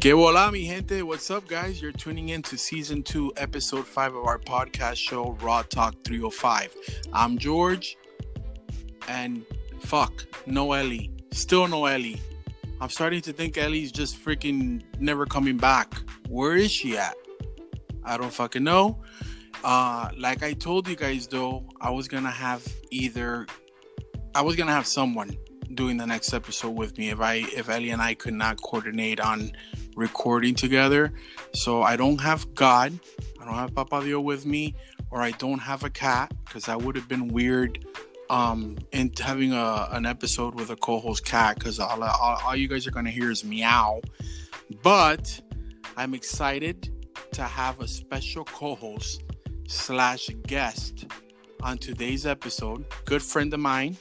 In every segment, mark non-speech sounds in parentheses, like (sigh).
Que hola, mi gente. What's up, guys? You're tuning in to season two, episode five of our podcast show, Raw Talk 305. I'm George, and fuck, no Ellie. Still no Ellie. I'm starting to think Ellie's just freaking never coming back. Where is she at? I don't fucking know. Uh, like I told you guys, though, I was gonna have either, I was gonna have someone doing the next episode with me if I if Ellie and I could not coordinate on recording together. So I don't have God, I don't have Papa Dio with me, or I don't have a cat because that would have been weird. Um, and having a an episode with a co-host cat because all, all all you guys are gonna hear is meow. But I'm excited to have a special co-host slash guest on today's episode. Good friend of mine,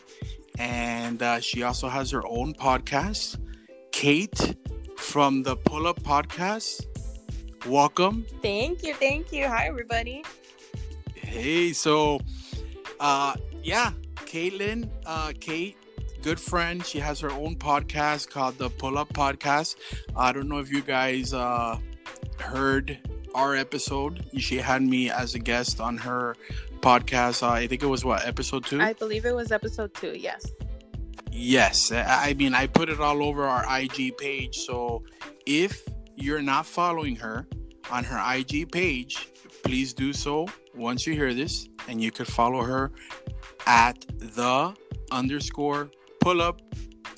and uh, she also has her own podcast. Cait from the Pull Up Podcast. Welcome. Thank you, thank you. Hi, everybody. Hey, so, uh, yeah, Caitlin, uh, Cait, good friend. She has her own podcast called the Pull Up Podcast. I don't know if you guys uh, heard our episode. She had me as a guest on her podcast. Uh, I think it was what episode two. I believe it was episode two. Yes. Yes, I mean I put it all over our IG page. So if you're not following her on her IG page, please do so once you hear this, and you could follow her at the underscore pull up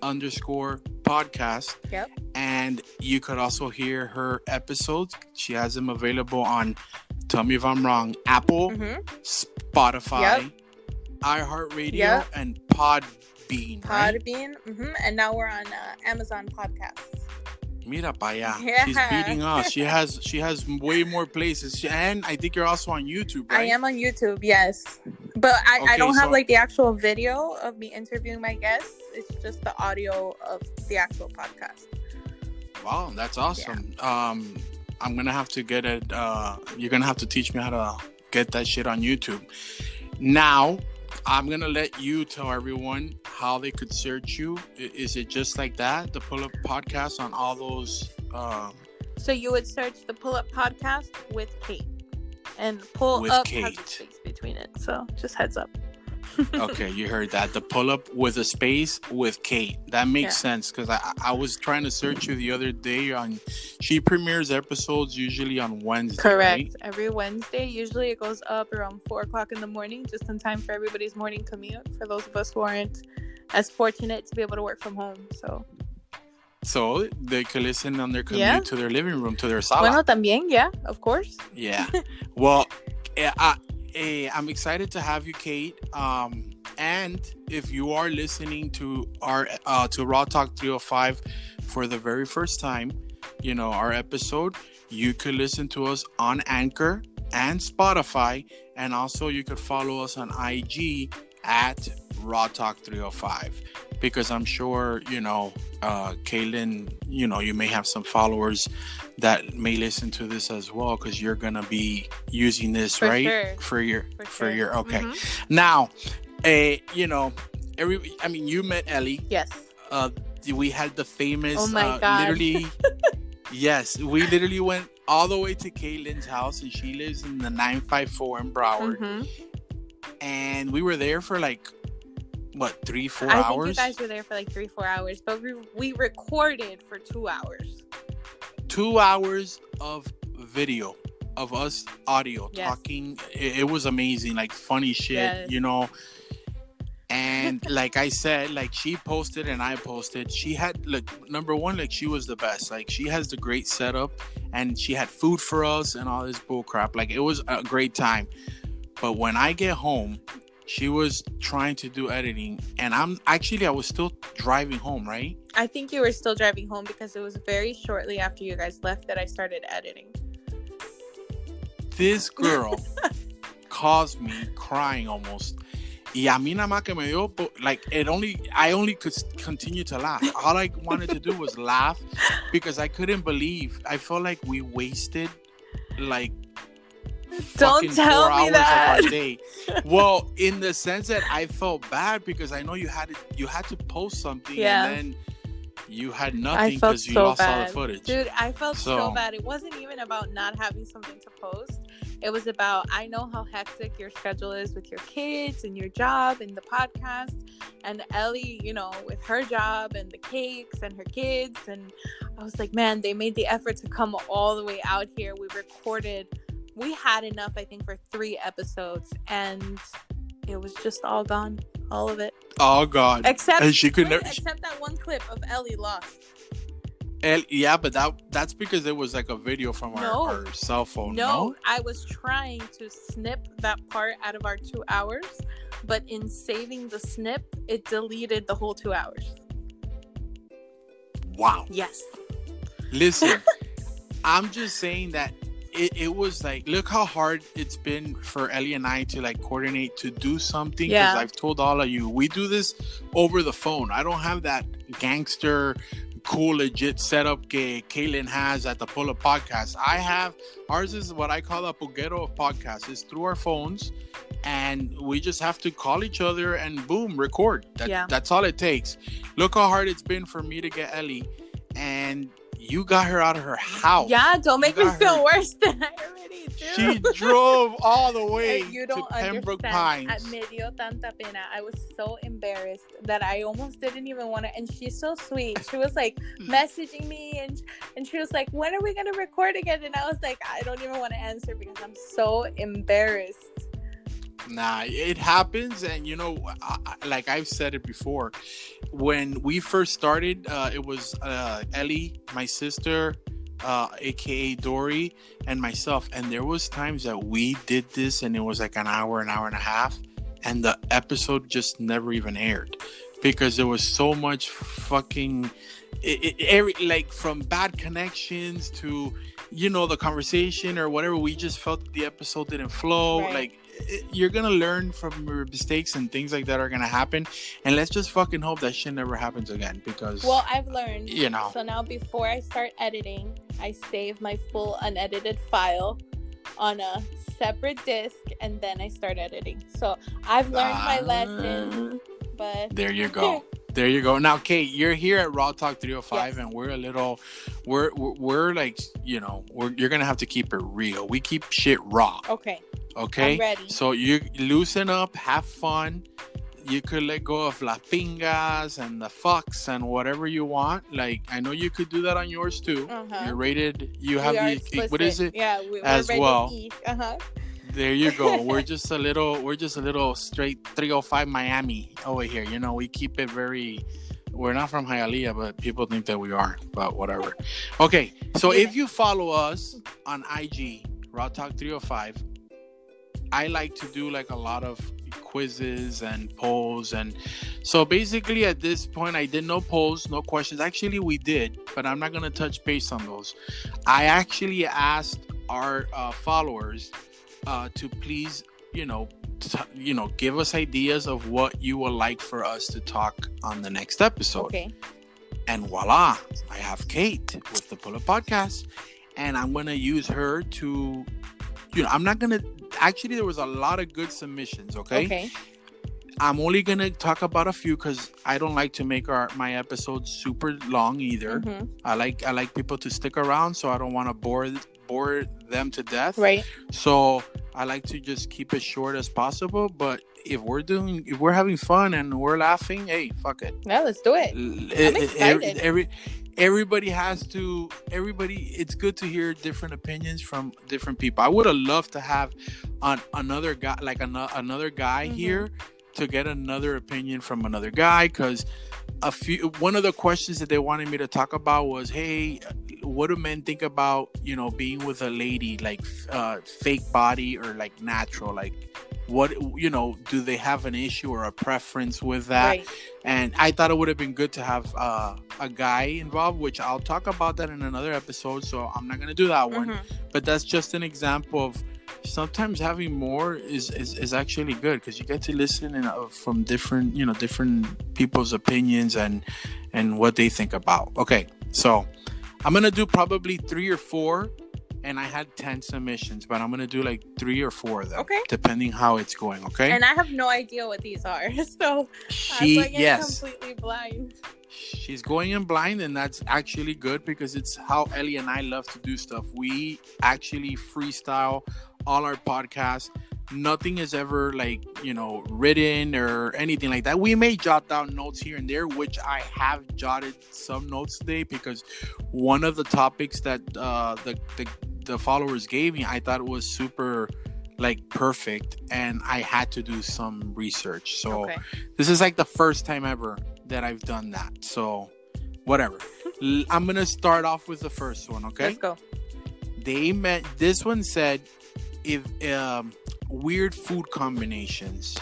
underscore podcast. Yep. And you could also hear her episodes. She has them available on, tell me if I'm wrong, Apple, hmm Spotify, Yep. iHeartRadio, Yep. and Podbean. Right? Podbean. hmm And now we're on uh, Amazon Podcasts. Mira pa allá. Yeah. She's beating us. She (laughs) has she has way more places. She- And I think you're also on YouTube, right? I am on YouTube, yes. But I, I don't have like the actual video of me interviewing my guests. It's just the audio of the actual podcast. Wow, that's awesome. Um, I'm gonna have to get it. Uh, you're gonna have to teach me how to get that shit on YouTube. Now, I'm gonna let you tell everyone how they could search you. Is it just like that? The Pull Up Podcast on all those. Um, So you would search the Pull Up Podcast with Cait. And Pull With Up has a space between it. So just heads up. Okay, you heard that. The Pull Up with a space with Cait. That makes Yeah. sense because I I was trying to search you the other day on. She premieres episodes usually on Wednesday. Correct. right? Every Wednesday. Usually it goes up around four o'clock in the morning, just in time for everybody's morning commute. For those of us who aren't as fortunate to be able to work from home. So So they could listen on their commute Yeah. to their living room, to their sala. bueno también, yeah, of course. yeah. Well, eh, I, eh, I'm excited to have you, Cait. Um, and if you are listening to our uh, to Raw Talk 305 for the very first time, you know our episode, you could listen to us on Anchor and Spotify, and also you could follow us on IG at Raw Talk 305 because I'm sure you know, uh, Kaylin, you know, you may have some followers that may listen to this as well because you're gonna be using this For right sure. for your For, for, sure. your okay. Mhm. Now, uh, you know, every I mean, you met Ellie. Yes. Uh, we had the famous. Oh my uh, God. Literally, (laughs) yes, we literally went all the way to Kaylin's house, and she lives in the nine five four in Broward, Mhm. and we were there for like what three four I think hours. you guys were there for like three, four hours, but we, we recorded for two hours. two hours of video of us audio Yes. talking it, it was amazing like funny shit Yes. you know and (laughs) like i said like she posted and i posted she had like number one like she was the best like she has the great setup and she had food for us and all this bull crap like it was a great time but when i get home she was trying to do editing and i'm actually i was still driving home right I think you were still driving home because it was very shortly after you guys left that I started editing. this (laughs) girl caused me crying almost. Y a mí nada más que me dio, like, it only, I only could continue to laugh. All I wanted to do was laugh because I couldn't believe. I felt like we wasted, like, Don't tell me that. of our day. well, in the sense that I felt bad because I know you had to, you had to post something Yeah. and then you had nothing because you so lost all the footage. Dude, I felt so, So- bad. It wasn't even about not having something to post. It was about I know how hectic your schedule is with your kids and your job and the podcast. And Ellie, you know, with her job and the cakes and her kids. And I was like, man, they made the effort to come all the way out here. We recorded, we had enough, I think, for three episodes. And it was just all gone. All of it. Oh God. Except, and she could wait, never. except that one clip of Ellie lost. El- yeah, but that that's because it was like a video from our, No. our cell phone. No, I was trying to snip that part out of our two hours, but in saving the snip, it deleted the whole two hours. Wow. Yes. Listen, (laughs) I'm just saying that it, it was like, look how hard it's been for Ellie and I to like coordinate to do something. Because Yeah. I've told all of you, we do this over the phone. I don't have that gangster, cool, legit setup que Kaylin has at the Pull Up Podcast. I have ours is what I call a Puguero of podcasts. It's through our phones. And we just have to call each other and boom, record. That, Yeah. That's all it takes. Look how hard it's been for me to get Ellie. And you got her out of her house. Yeah, don't make me feel her- worse than I already (laughs) do. She drove all the way you to don't Pembroke understand. Pines. Me dio tanta pena. I was so embarrassed that I almost didn't even want to. And she's so sweet. She was like (laughs) messaging me, and and she was like, "When are we gonna record again?" And I was like, "I don't even want to answer because I'm so embarrassed." Nah, it happens, and you know, I, like I've said it before, when we first started, uh, it was uh, Ellie, my sister, uh, aka Dory, and myself, and there was times that we did this, and it was like an hour, an hour and a half, and the episode just never even aired because there was so much fucking, it, it, every like from bad connections to you know the conversation or whatever we just felt the episode didn't flow Right. like you're gonna learn from your mistakes and things like that are gonna happen and let's just fucking hope that shit never happens again because Well, I've learned. you know So now before I start editing, I save my full unedited file on a separate disk and then I start editing. So I've learned my lesson, but Ah, there you (laughs) go there you go now cait you're here at raw talk 305 Yes. and we're a little we're, we're we're like you know we're you're gonna have to keep it real we keep shit raw okay, okay I'm ready. So you loosen up, have fun. You could let go of la pingas and the fucks and whatever you want. Like I know you could do that on yours too. Uh-huh. You're rated. You have the what is it? Yeah, we, as well. E. Uh-huh. There you go. we're just a little. We're just a little straight 305 Miami over here. You know, we keep it very. We're not from Hialeah, but people think that we are. But whatever. Okay, so if you follow us on IG, Raw Talk 305, I like to do like a lot of quizzes and polls and so basically at this point I did no polls, no questions. Actually we did, but I'm not gonna touch base on those. I actually asked our uh, followers uh, to please, you know, t- you know, give us ideas of what you would like for us to talk on the next episode. Okay. And voila, I have Cait with the Pull Up Podcast. And I'm going to use her to, you know, I'm not going to, actually, there was a lot of good submissions, okay? Okay. I'm only going to talk about a few because I don't like to make our my episodes super long either. Mhm. I like I like people to stick around, so I don't want to bore bore them to death. Right. So I like to just keep it short as possible. But if we're doing, if we're having fun and we're laughing, hey, fuck it. Now let's do it. It- it- every, excited. every everybody has to everybody it's good to hear different opinions from different people i would have loved to have on another guy like an, another guy Mhm. here to get another opinion from another guy because a few one of the questions that they wanted me to talk about was hey what do men think about you know being with a lady like uh fake body or like natural like what you know do they have an issue or a preference with that right. and I thought it would have been good to have uh, a guy involved, which I'll talk about that in another episode. So I'm not gonna do that one, Mhm. but that's just an example of sometimes having more is is, is actually good because you get to listen and, uh, from different you know different people's opinions and and what they think about. Okay, so I'm gonna do probably three or four. And I had 10 submissions, but I'm going to do like three or four of them, Okay. depending how it's going. Okay. And I have no idea what these are. (laughs) So I'm she, like yes. completely blind. she's going in blind, and that's actually good because it's how Ellie and I love to do stuff. We actually freestyle all our podcasts. Nothing is ever like you know written or anything like that. We may jot down notes here and there, which I have jotted some notes today because one of the topics that uh, the, the the followers gave me, I thought it was super like perfect, and I had to do some research. So Okay. this is like the first time ever that I've done that. So whatever. i'm gonna start off with the first one. Okay Let's go. they met this one said if um weird food combinations.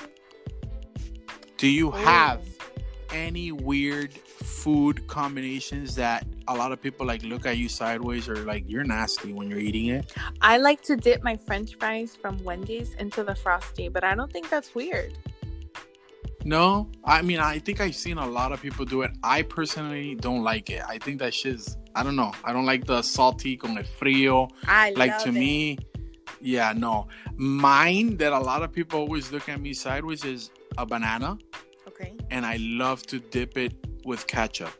Do you oh. have any weird food combinations that a lot of people like look at you sideways or like you're nasty when you're eating it? I like to dip my French fries from Wendy's into the frosty, but I don't think that's weird. no? I mean i think i've seen a lot of people do it. I personally don't like it. I think that shit's i don't know. I don't like the salty con el frio I like to it. me yeah no mine that a lot of people always look at me sideways is a banana Okay. and i love to dip it with ketchup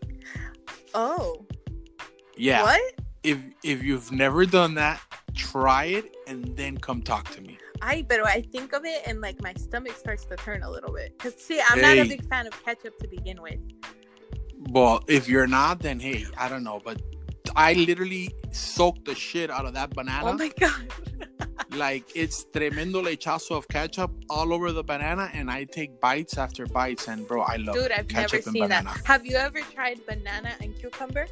Oh. yeah What? if if you've never done that try it and then come talk to me I but I think of it and like my stomach starts to turn a little bit. Cause see, I'm not a big fan of ketchup to begin with. well if you're not then hey i don't know but i literally soaked the shit out of that banana Oh my god. (laughs) like it's tremendo lechazo of ketchup all over the banana and i take bites after bites and bro i love it. Dude, I've never ketchup and seen banana that. Have you ever tried banana and cucumber?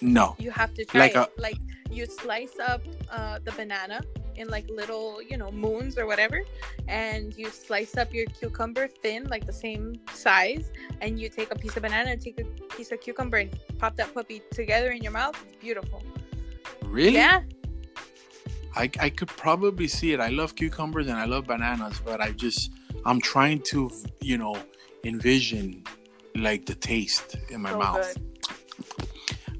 no You have to try Like it. a- like you slice up uh, the banana in like little, you know, moons or whatever, and you slice up your cucumber thin, like the same size, and you take a piece of banana and take a piece of cucumber and pop that puppy together in your mouth. It's beautiful. really Yeah. I, I could probably see it. I love cucumbers and I love bananas, but I just I'm trying to you know envision like the taste in my So mouth. good.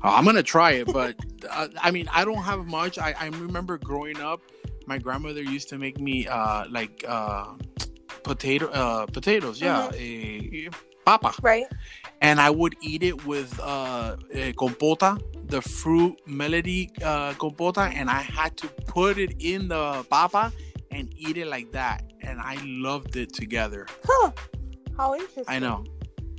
Uh, I'm gonna try it, but uh, I mean I don't have much. I, I remember growing up, my grandmother used to make me uh like uh potato uh potatoes, yeah, Mm-hmm. eh, papa, Right? and I would eat it with uh eh, compota, the fruit melody uh compota, and I had to put it in the papa and eat it like that, and I loved it together. Huh. How interesting. I know.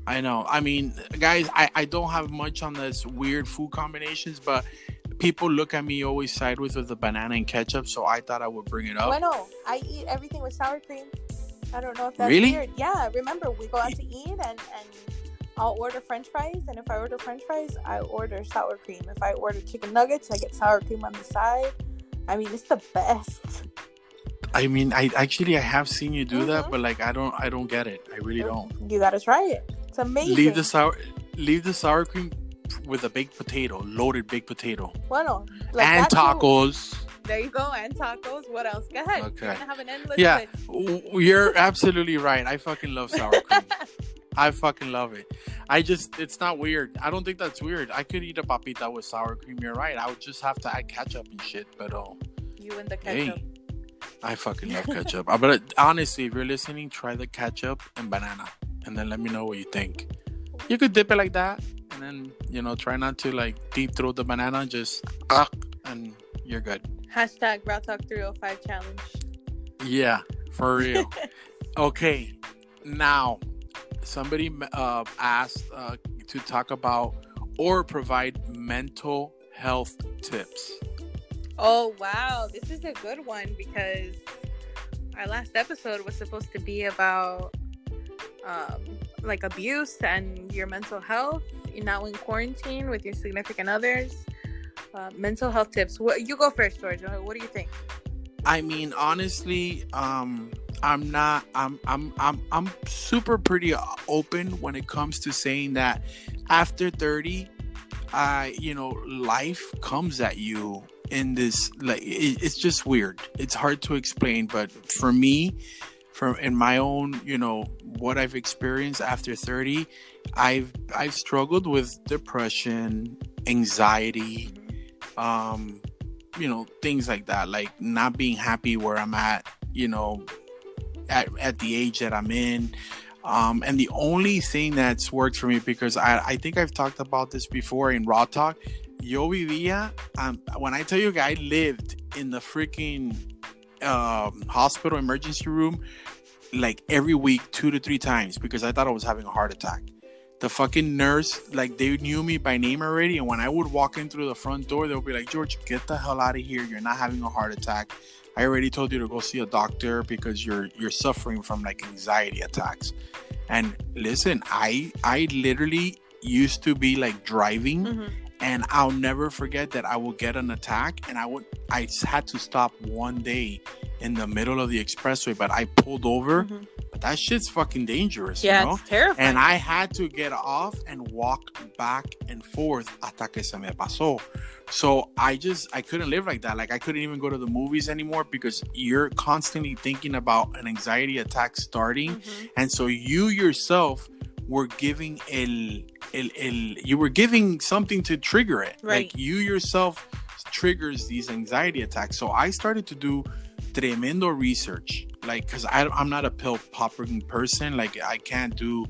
I know. I mean, guys, I, I don't have much on this weird food combinations, but people look at me always sideways with the banana and ketchup, so I thought I would bring it up. Bueno, I eat everything with sour cream. I don't know if that's Really? weird. Yeah, remember we go out to eat and and I'll order French fries, and if I order French fries, I order sour cream. If I order chicken nuggets, I get sour cream on the side. I mean, it's the best. I mean, I actually I have seen you do that, Mhm. but like I don't I don't get it. I really don't. You gotta try it. It's amazing. Leave the sour leave the sour cream with a baked potato, loaded baked potato. bueno, like and that too. tacos. There you go, and tacos. What else? Go ahead. Okay. You're gonna have an endless Yeah, list. you're absolutely right. I fucking love sour cream. (laughs) I fucking love it. I just, it's not weird. I don't think that's weird. I could eat a papita with sour cream. You're right. I would just have to add ketchup and shit. But oh, You and the Hey. ketchup. I fucking love (laughs) ketchup. Uh, but honestly, if you're listening, try the ketchup and banana, and then let me know what you think. You could dip it like that, and then you know, try not to like deep throat the banana. Just ah, and you're good. Hashtag Raw Talk 305 challenge. Yeah, for real. (laughs) okay, now somebody uh, asked uh, to talk about or provide mental health tips. Oh wow, this is a good one because our last episode was supposed to be about um, like abuse and your mental health. Now in quarantine with your significant others. Uh, mental health tips. What you go first, George? What what do you think? I mean, honestly, um, I'm not. I'm. I'm. I'm. I'm super pretty open when it comes to saying that after 30, I, you know, life comes at you in this. Like, it, it's just weird. It's hard to explain, but for me, from in my own, you know, what I've experienced after 30, I've I've struggled with depression, anxiety, um you know things like that like not being happy where i'm at you know at, at the age that i'm in Um, and the only thing that's worked for me because I, I think I've talked about this before in Raw Talk. Yo vivía, um, when I tell you, I lived in the freaking um, hospital emergency room like every week, two to three times because I thought I was having a heart attack. The fucking nurse, like they knew me by name already, and when I would walk in through the front door, they'll be like, "George, get the hell out of here! You're not having a heart attack. I already told you to go see a doctor because you're you're suffering from like anxiety attacks." And listen, I I literally used to be like driving. Mm-hmm. And I'll never forget that I would get an attack and I would I had to stop one day in the middle of the expressway but I pulled over Mhm. but that shit's fucking dangerous Yeah, you know it's terrifying. and I had to get off and walk back and forth hasta que se me pasó so I just I couldn't live like that like I couldn't even go to the movies anymore because you're constantly thinking about an anxiety attack starting Mhm. and so you yourself were giving el, el, el you were giving something to trigger it Right. like you yourself triggers these anxiety attacks so i started to do tremendo research like because i'm not a pill popping person like i can't do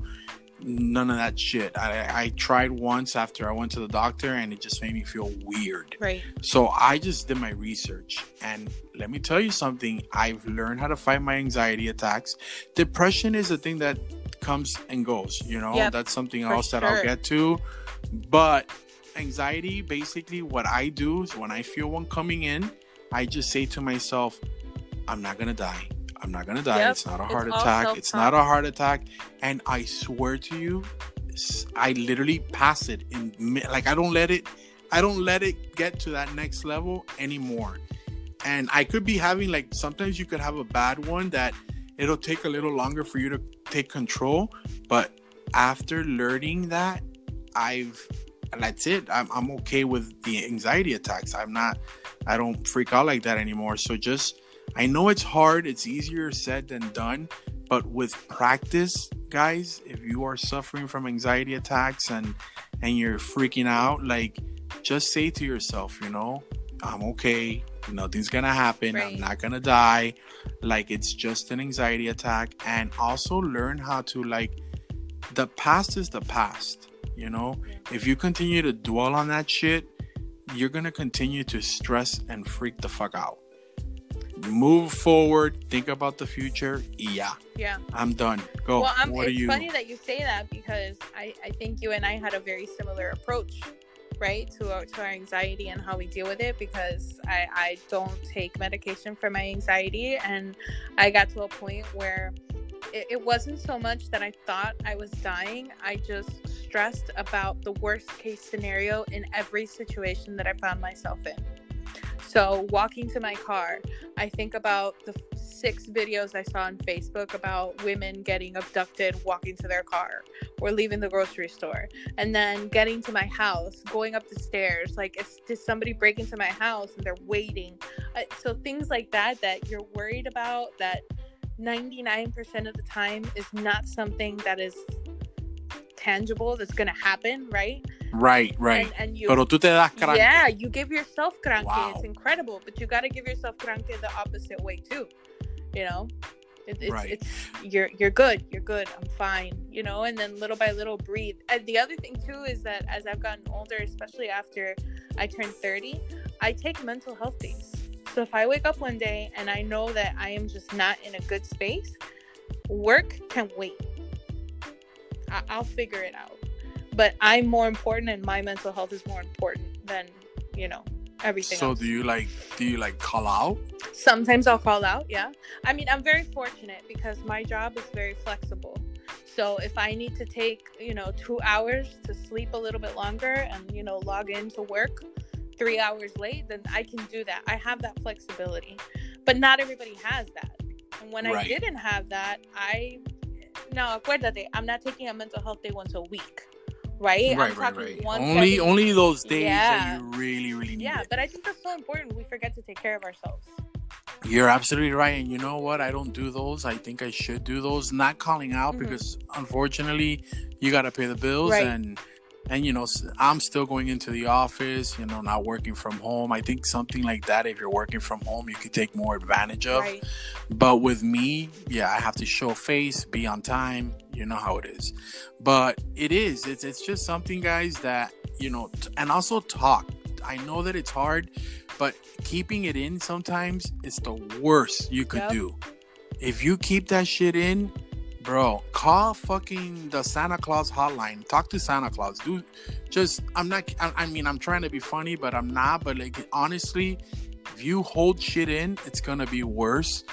none of that shit I, I tried once after i went to the doctor and it just made me feel weird Right. so I just did my research, and let me tell you something. I've learned how to fight my anxiety attacks. Depression is a thing that comes and goes. You know, Yep, that's something else that I'll get to. But anxiety, basically, what I do is when I feel one coming in, I just say to myself, "I'm not gonna die. I'm not gonna die. Yep, It's not a heart all attack. It's not a heart attack." And I swear to you, I literally pass it in like I don't let it I don't let it get to that next level anymore. And I could be having like sometimes you could have a bad one that it'll take a little longer for you to take control, but after learning that, I've that's it. I'm I'm okay with the anxiety attacks. I'm not I don't freak out like that anymore. So just I know it's hard, it's easier said than done, but with practice, guys, if you are suffering from anxiety attacks and and you're freaking out, like just say to yourself, you know, I'm okay. Nothing's gonna happen. Right. I'm not gonna die. Like it's just an anxiety attack. And also learn how to like the past is the past. You know, if you continue to dwell on that shit, you're gonna continue to stress and freak the fuck out. Move forward, think about the future. Yeah, Yeah. I'm done. Go. well, I'm, what are it's you? funny that you say that because I, I think you and I had a very similar approach, right, to our, to our anxiety and how we deal with it. Because I, I don't take medication for my anxiety, and I got to a point where it, it wasn't so much that I thought I was dying. I just stressed about the worst case scenario in every situation that I found myself in. So, walking to my car, I think about the six videos I saw on Facebook about women getting abducted walking to their car or leaving the grocery store. And then getting to my house, going up the stairs. Like, did somebody break into my house and they're waiting? So, things like that that you're worried about that 99% of the time is not something that is tangible that's going to happen, right? Right, right. And, and you. Pero tú te das cranky. Yeah, you give yourself cranky. Wow. It's incredible, but you got to give yourself cranky the opposite way too. You know, it, it's, Right. it's you're you're good. You're good. I'm fine. You know, and then little by little breathe. And the other thing too is that as I've gotten older, especially after I turned 30, I take mental health days. So if I wake up one day and I know that I am just not in a good space, work can wait. I- I'll figure it out. But I'm more important, and my mental health is more important than you know everything So else. do you like do you like call out? Sometimes I'll call out. Yeah, I mean I'm very fortunate because my job is very flexible. So if I need to take you know two hours to sleep a little bit longer and you know log into work three hours late, then I can do that. I have that flexibility, but not everybody has that. And when I didn't have that, I no acuérdate, I'm not taking a mental health day once a week, right? I'm right, right, talking right. once Only every- only those days Yeah. that you really, really need yeah, it. but I think that's so important. We forget to take care of ourselves. You're absolutely right. And you know what? I don't do those. I think I should do those. Not calling out Mhm. because unfortunately you gotta pay the bills Right. and and you know i'm still going into the office you know not working from home. I think something like that if you're working from home you could take more advantage of. Right. but with me yeah i have to show face be on time you know how it is. But it is it's, it's just something guys that you know t- and also talk. I know that it's hard but keeping it in sometimes is the worst you could yep. do. If you keep that shit in bro call fucking the santa claus hotline. Talk to santa claus. Do just i'm not I, I, mean i'm trying to be funny but i'm not but like honestly if you hold shit in it's gonna be worse.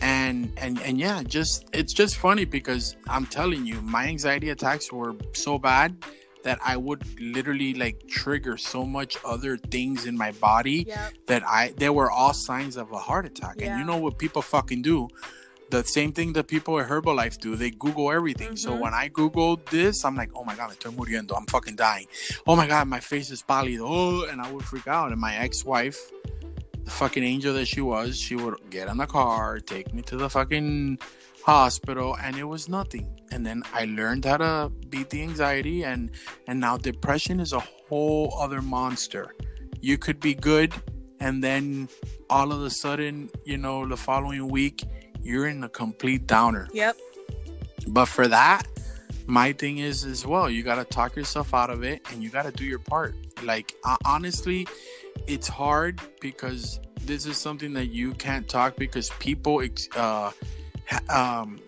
And and and yeah just it's just funny because i'm telling you my anxiety attacks were so bad that i would literally like trigger so much other things in my body yep. that i they were all signs of a heart attack. Yeah. and you know what people fucking do the same thing that people at Herbalife do. They Google everything. Mm-hmm. So when I Googled this, I'm like, oh my God, estoy muriendo. I'm fucking dying. Oh my God, my face is pálido. Oh, and I would freak out. And my ex wife, the fucking angel that she was, she would get in the car, take me to the fucking hospital, and it was nothing. And then I learned how to beat the anxiety, and and now depression is a whole other monster. You could be good, and then all of a sudden, you know, the following week you're in a complete downer. Yep. But for that, my thing is as well, you got to talk yourself out of it and you got to do your part. Like, honestly, it's hard because this is something that you can't talk because people uh, um,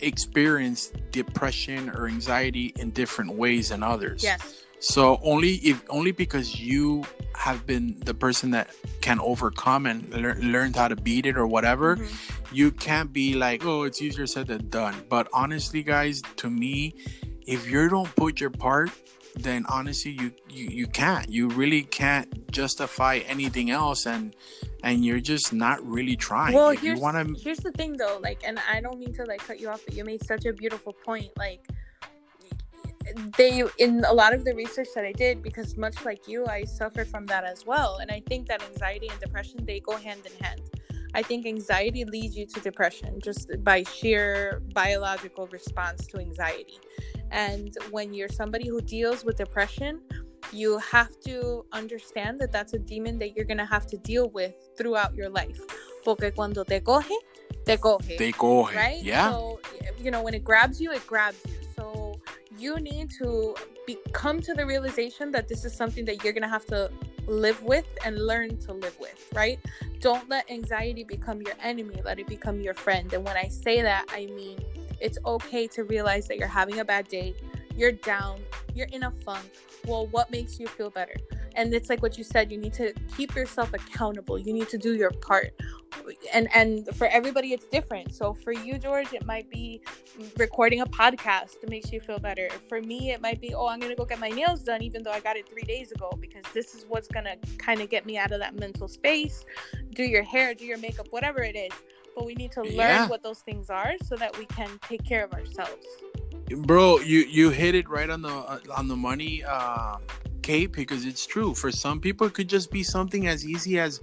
experience depression or anxiety in different ways than others. Yes. So only if only because you have been the person that can overcome and lear- learned how to beat it or whatever, mm-hmm. you can't be like, oh, it's easier said than done. But honestly, guys, to me, if you don't put your part, then honestly, you you, you can't. You really can't justify anything else, and and you're just not really trying. Well, if here's, you wanna... here's the thing though, like, and I don't mean to like cut you off, but you made such a beautiful point, like they in a lot of the research that I did because much like you I suffer from that as well and I think that anxiety and depression they go hand in hand. I think anxiety leads you to depression just by sheer biological response to anxiety. And when you're somebody who deals with depression, you have to understand that that's a demon that you're going to have to deal with throughout your life. Porque cuando te coge, te coge. Te coge. Right? Yeah. So, you know, when it grabs you, it grabs you you need to be, come to the realization that this is something that you're going to have to live with and learn to live with, right? Don't let anxiety become your enemy, let it become your friend. And when I say that, I mean it's okay to realize that you're having a bad day, you're down, you're in a funk. Well, what makes you feel better? and it's like what you said you need to keep yourself accountable you need to do your part and and for everybody it's different. So for you george it might be recording a podcast that makes you feel better. For me it might be oh i'm gonna go get my nails done even though i got it three days ago because this is what's gonna kind of get me out of that mental space. Do your hair do your makeup whatever it is. But we need to learn yeah. what those things are so that we can take care of ourselves. Bro you you hit it right on the uh, on the money uh Cait, because it's true. For some people, it could just be something as easy as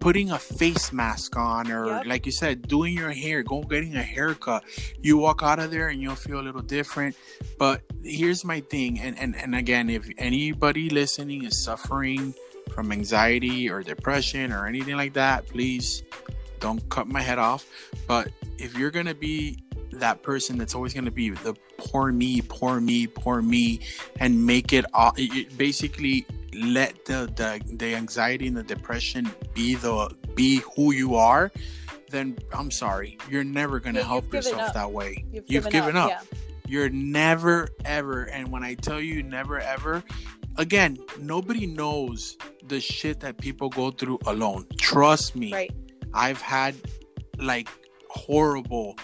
putting a face mask on, or yep. like you said, doing your hair, go getting a haircut. You walk out of there and you'll feel a little different. But here's my thing, and and, and again, if anybody listening is suffering from anxiety or depression or anything like that, please don't cut my head off. But if you're gonna be that person that's always going to be the poor me, poor me, poor me, and make it all. Basically let the, the the anxiety and the depression be the be who you are. Then I'm sorry, you're never going to yeah, help yourself that way. You've, you've given, given, up. up. Yeah. You're never ever, and when I tell you never ever, again, nobody knows the shit that people go through alone. Trust me. Right. I've had like horrible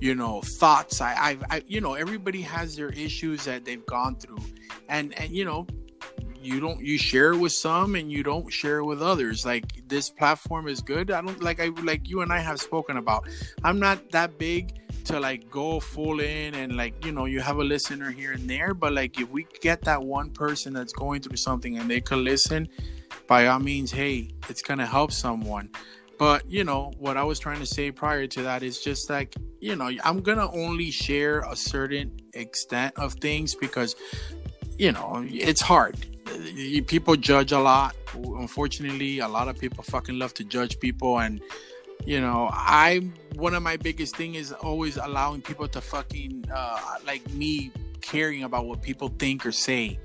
you know thoughts. I, I've I, you know everybody has their issues that they've gone through. And and you know you don't you share with some and you don't share with others. Like this platform is good. I don't like i like you and i have spoken about i'm not that big to like go full in and like you know you have a listener here and there. But like if we get that one person that's going through something and they could listen by all means hey it's gonna help someone but you know what i was trying to say prior to that is just like you know i'm gonna only share a certain extent of things because you know, it's hard. People judge a lot. Unfortunately, a lot of people fucking love to judge people, and you know, I one of my biggest thing is always allowing people to fucking uh, like me caring about what people think or say.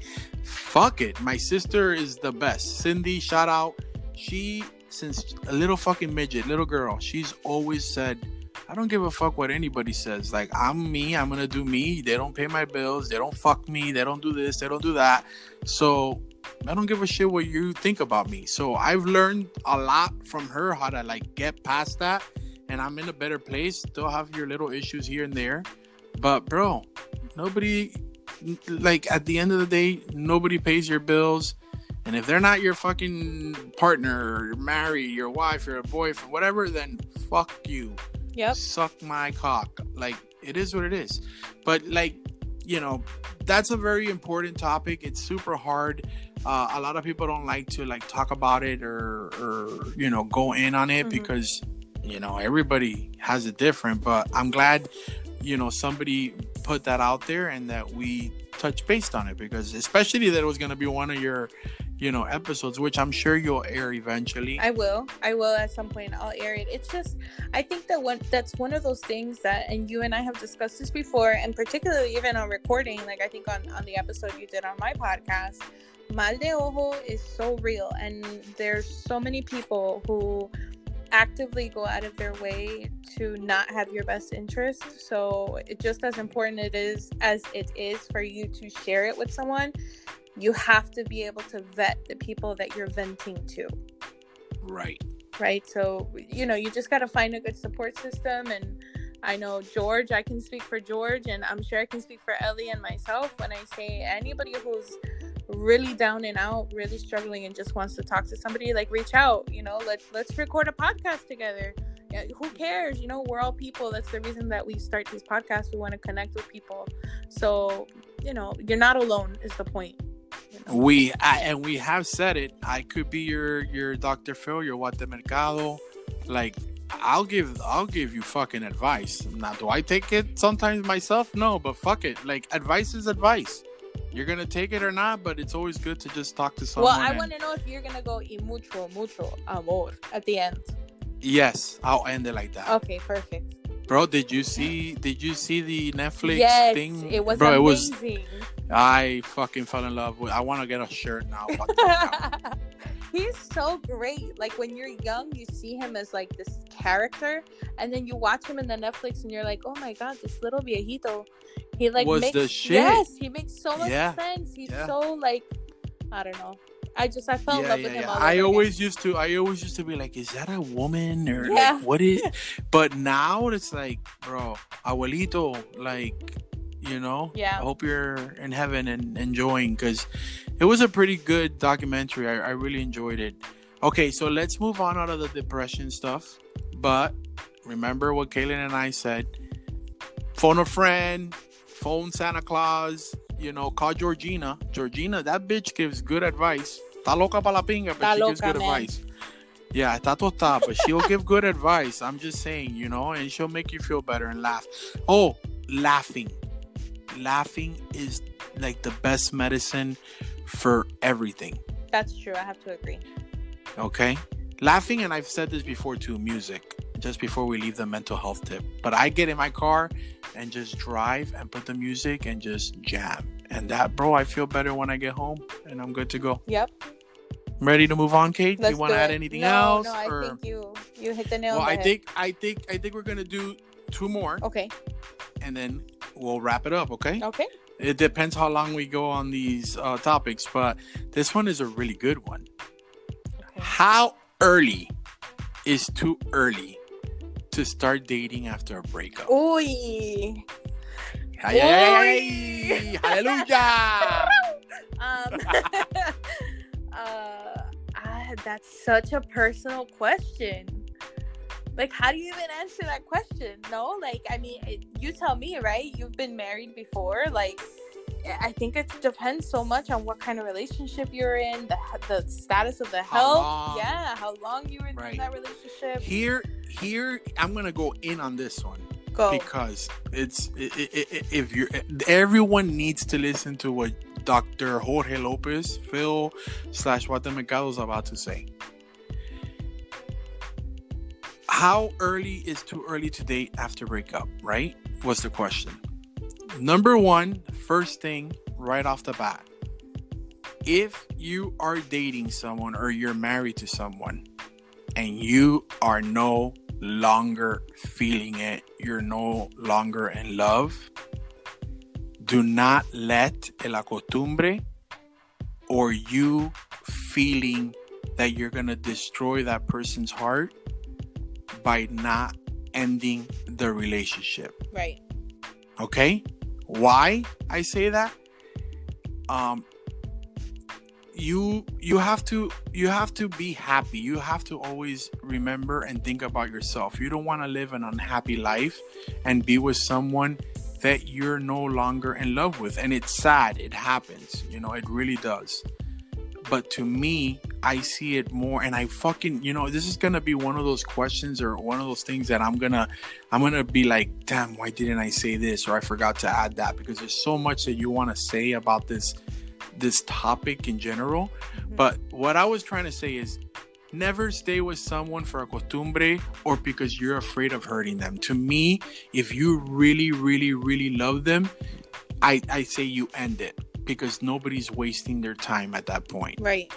Fuck it. My sister is the best. Cindy, shout out. She since a little fucking midget, little girl, she's always said, I don't give a fuck what anybody says. Like I'm me, I'm gonna do me. They don't pay my bills, they don't fuck me, they don't do this, they don't do that. So I don't give a shit what you think about me. So I've learned a lot from her how to like get past that and I'm in a better place. Still have your little issues here and there. But bro, nobody like at the end of the day, nobody pays your bills. And if they're not your fucking partner, or married, your wife, your boyfriend, whatever, then fuck you. Yep. Suck my cock. Like it is what it is. But like, you know, that's a very important topic. It's super hard. Uh, a lot of people don't like to like talk about it or or you know go in on it Mhm. because you know everybody has it different. But I'm glad you know somebody put that out there and that we touch based on it because especially that it was going to be one of your you know episodes which i'm sure you'll air eventually I will. I will at some point. I'll air it. It's just, I think that one that's one of those things that, and you and I have discussed this before, and particularly even on recording. Like I think on on the episode you did on my podcast, mal de ojo is so real, and there's so many people who actively go out of their way to not have your best interest. So it just as important it is as it is for you to share it with someone. You have to be able to vet the people that you're venting to right right? So, you know, you just got to find a good support system. And I know George, I can speak for George, and I'm sure I can speak for Ellie and myself when I say anybody who's really down and out, really struggling, and just wants to talk to somebody, like reach out. You know, let's let's record a podcast together. Yeah, who cares? You know, we're all people. That's the reason that we start these podcasts. We want to connect with people. So, you know, you're not alone. Is the point. we I, and we have said it i could be your your dr phil your Walter Mercado like i'll give i'll give you fucking advice now do i take it sometimes myself no but fuck it like advice is advice you're gonna take it or not but it's always good to just talk to someone Well, I want to know if you're gonna go y mucho, mucho amor at the end. yes i'll end it like that Okay, perfect. bro did you see did you see the netflix yes, thing it was bro it was amazing. i fucking fell in love with i want to get a shirt now (laughs) He's so great. Like when you're young, you see him as like this character, and then you watch him in the Netflix, and you're like, "Oh my god, this little viejito." He like Was makes the shit. yes, he makes so much Yeah, sense. He's yeah. so like, I don't know. I just I fell in love yeah, with him. yeah. I always used to. I always used to be like, "Is that a woman or Yeah. like what is?" (laughs) But now it's like, bro, abuelito, like, you know. Yeah. I hope you're in heaven and enjoying because it was a pretty good documentary. I, I really enjoyed it. Okay, so let's move on out of the depression stuff. But remember what Kaylin and I said: phone a friend, phone Santa Claus. You know, call Georgina. Georgina, that bitch gives good advice. Está loca pa la pinga, but Está she gives good man. advice. Yeah, está tostada, but she'll give good advice. I'm just saying, you know, and she'll make you feel better and laugh. Oh, laughing. Laughing is like the best medicine for everything. That's true. I have to agree. Okay. Laughing, and I've said this before too, music, just before we leave the mental health tip. But I get in my car and just drive and put the music and just jam. And that, bro, I feel better when I get home and I'm good to go. Yep. I'm Ready to move on, Cait? Let's you want to add anything no, else? No, I or- think you you hit the nail well, on the I head. think I think I think we're gonna do two more, Okay. and then we'll wrap it up. Okay? Okay. It depends how long we go on these uh, topics, but this one is a really good one. Okay. How early is too early to start dating after a breakup? Uy. Ay, ay, (laughs) Hallelujah! (laughs) um, (laughs) uh, I, that's such a personal question. Like, how do you even answer that question? No, like, I mean, it, you tell me, right? You've been married before. Like, I think it depends so much on what kind of relationship you're in, the the status of the How health. long? Yeah, how long you were Right. in that relationship. Here, here, I'm gonna go in on this one. Go. because it's i i i if you're everyone needs to listen to what Dr. Jorge Lopez, Phil slash Walter Mercado is about to say. How early is too early to date after breakup, right? Was the question. Number one, first thing right off the bat. If you are dating someone or you're married to someone and you are no longer feeling it, you're no longer in love, do not let el acostumbre or you feeling that you're going to destroy that person's heart by not ending the relationship. Right. Okay? Why I say that? Um you you have to you have to be happy. You have to always remember and think about yourself. You don't want to live an unhappy life and be with someone that you're no longer in love with. And it's sad. It happens. You know, it really does. But to me, I see it more and I fucking, you know, this is to be one of those questions or one of those things that I'm to I'm to be like, "Damn, why didn't I say this or I forgot to add that?" because there's so much that you want to say about this this topic in general. Mm-hmm. But what I was trying to say is never stay with someone for a costumbre or because you're afraid of hurting them. To me, if you really, really, really love them, I, I say you end it because nobody's wasting their time at that point. Right.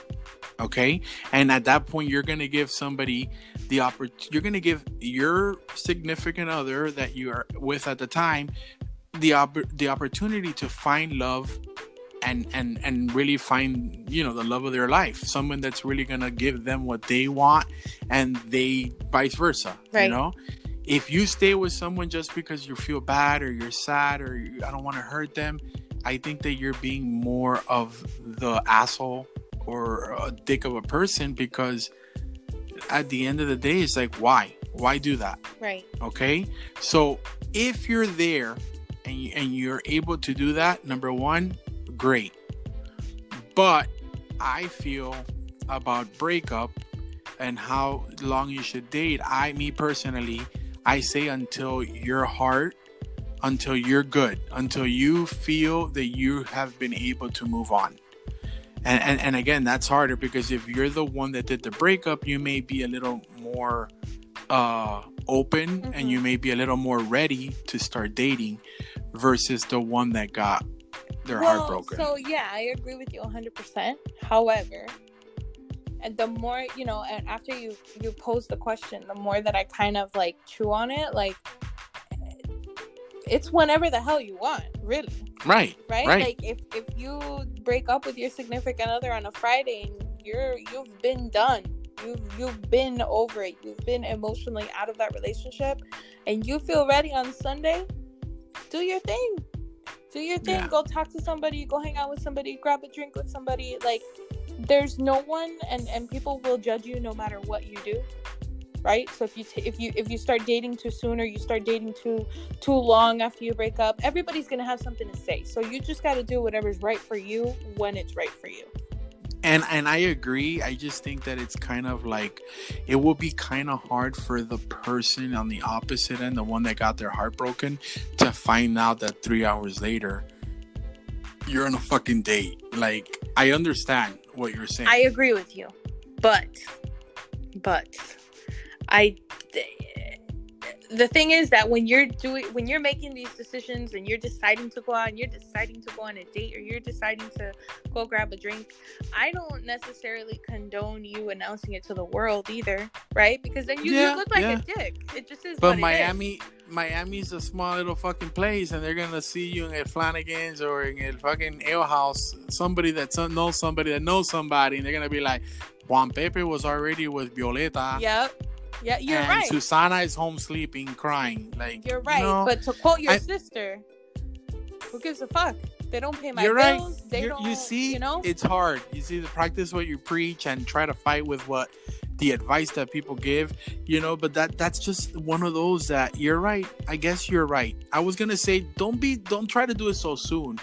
Okay. And at that point, you're going to give somebody the opportunity, you're going to give your significant other that you are with at the time the, op- the opportunity to find love and and and really find you know the love of their life. Someone that's really gonna give them what they want and they vice versa right. you know? If you stay with someone just because you feel bad or you're sad or you, i don't want to hurt them i think that you're being more of the asshole or a dick of a person because at the end of the day it's like why? Why do that? Right. Okay? So if you're there and, and you're able to do that number one great. But I feel about breakup and how long you should date. I, me personally, I say until your heart, until you're good, until you feel that you have been able to move on. And, and, and again, that's harder because if you're the one that did the breakup, you may be a little more uh, open mm-hmm. and you may be a little more ready to start dating versus the one that got they're well, heartbroken. So yeah, I agree with you 100%. However, and the more you know, and after you you pose the question, the more that I kind of like chew on it, like it's whenever the hell you want, really. Right. Right. right. Like if if you break up with your significant other on a Friday and you're you've been done, you've you've been over it, you've been emotionally out of that relationship, and you feel ready on Sunday, do your thing do your thing. Yeah. go talk to somebody. Go hang out with somebody. Grab a drink with somebody. Like there's no one and and people will judge you no matter what you do right? So if you t- if you if you start dating too soon or you start dating too too long after you break up everybody's gonna have something to say. So you just got to do whatever's right for you when it's right for you and and i agree. I just think that it's kind of like it will be kind of hard for the person on the opposite end the one that got their heart broken to find out that three hours later you're on a fucking date. Like i understand what you're saying. I agree with you. But but i the thing is that when you're doing when you're making these decisions and you're deciding to go out and you're deciding to go on a date or you're deciding to go grab a drink i don't necessarily condone you announcing it to the world either right? Because then you, yeah, you look like yeah. a dick. It just is but miami miami's a small little fucking place and they're gonna see you in a flanagan's or in a fucking ale house somebody that knows somebody that knows somebody and they're gonna be like juan pepe was already with violeta. Yep yeah, you're and right. Susana is home sleeping, crying. Like you're right. You know, but to quote your I, sister, who gives a fuck? They don't pay my you're bills. Right. They you're, don't. You see, you know, it's hard. You see, to practice what you preach and try to fight with what the advice that people give. You know, but that that's just one of those that you're right. I guess you're right. I was gonna say, don't be, don't try to do it so soon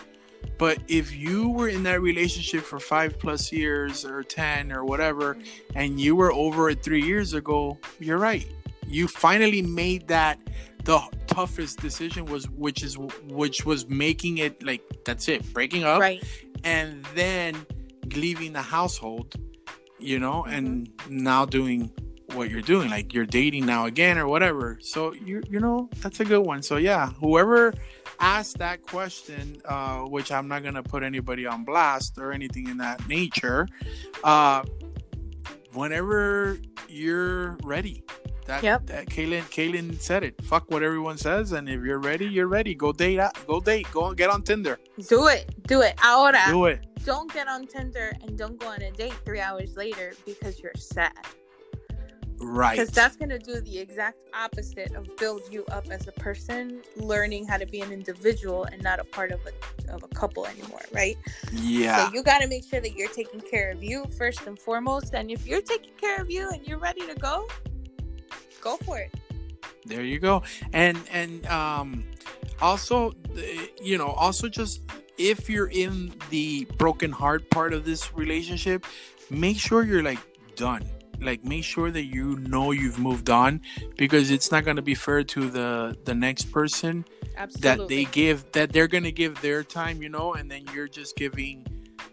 but if you were in that relationship for five plus years or 10 or whatever, and you were over it three years ago, you're right. You finally made that the toughest decision was which is which was making it like that's it breaking up right and then leaving the household, you know, and Mm-hmm. now doing what you're doing, like you're dating now again or whatever. So you you know that's a good one. So yeah, whoever asked that question, uh, which I'm not gonna put anybody on blast or anything in that nature, uh, whenever you're ready. That, Yep. that Kaylin, Kaylin said it. Fuck what everyone says, and if you're ready, you're ready. Go date. Go date. Go get on Tinder. Do it. Do it. Ahora. Do it. Don't get on Tinder and don't go on a date three hours later because you're sad. Right. Because that's going to do the exact opposite of build you up as a person, learning how to be an individual and not a part of a, of a couple anymore, right? yeah. So you got to make sure that you're taking care of you first and foremost. And if you're taking care of you and you're ready to go, go for it. there you go and and um also you know also just if you're in the broken heart part of this relationship make sure you're like done like make sure that you know you've moved on because it's not going to be fair to the the next person Absolutely. that they give that they're going to give their time you know and then you're just giving